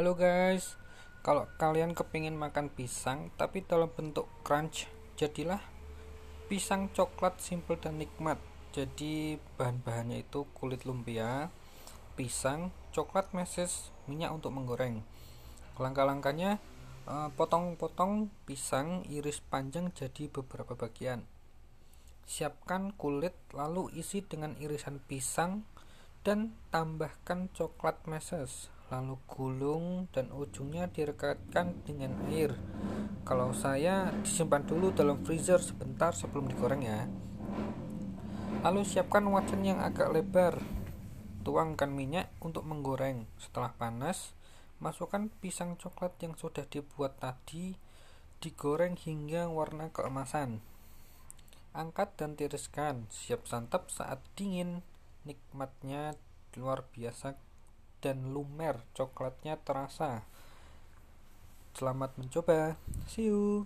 Halo guys, kalau kalian kepingin makan pisang tapi dalam bentuk crunch, jadilah pisang coklat simple dan nikmat. Jadi bahan-bahannya itu kulit lumpia, pisang, coklat meses, minyak untuk menggoreng. Langkah-langkahnya eh, potong-potong pisang iris panjang jadi beberapa bagian. Siapkan kulit lalu isi dengan irisan pisang dan tambahkan coklat meses lalu gulung dan ujungnya direkatkan dengan air. Kalau saya disimpan dulu dalam freezer sebentar sebelum digoreng ya. Lalu siapkan wajan yang agak lebar. Tuangkan minyak untuk menggoreng. Setelah panas masukkan pisang coklat yang sudah dibuat tadi digoreng hingga warna keemasan. Angkat dan tiriskan. Siap santap saat dingin. Nikmatnya luar biasa dan lumer coklatnya terasa. Selamat mencoba. See you.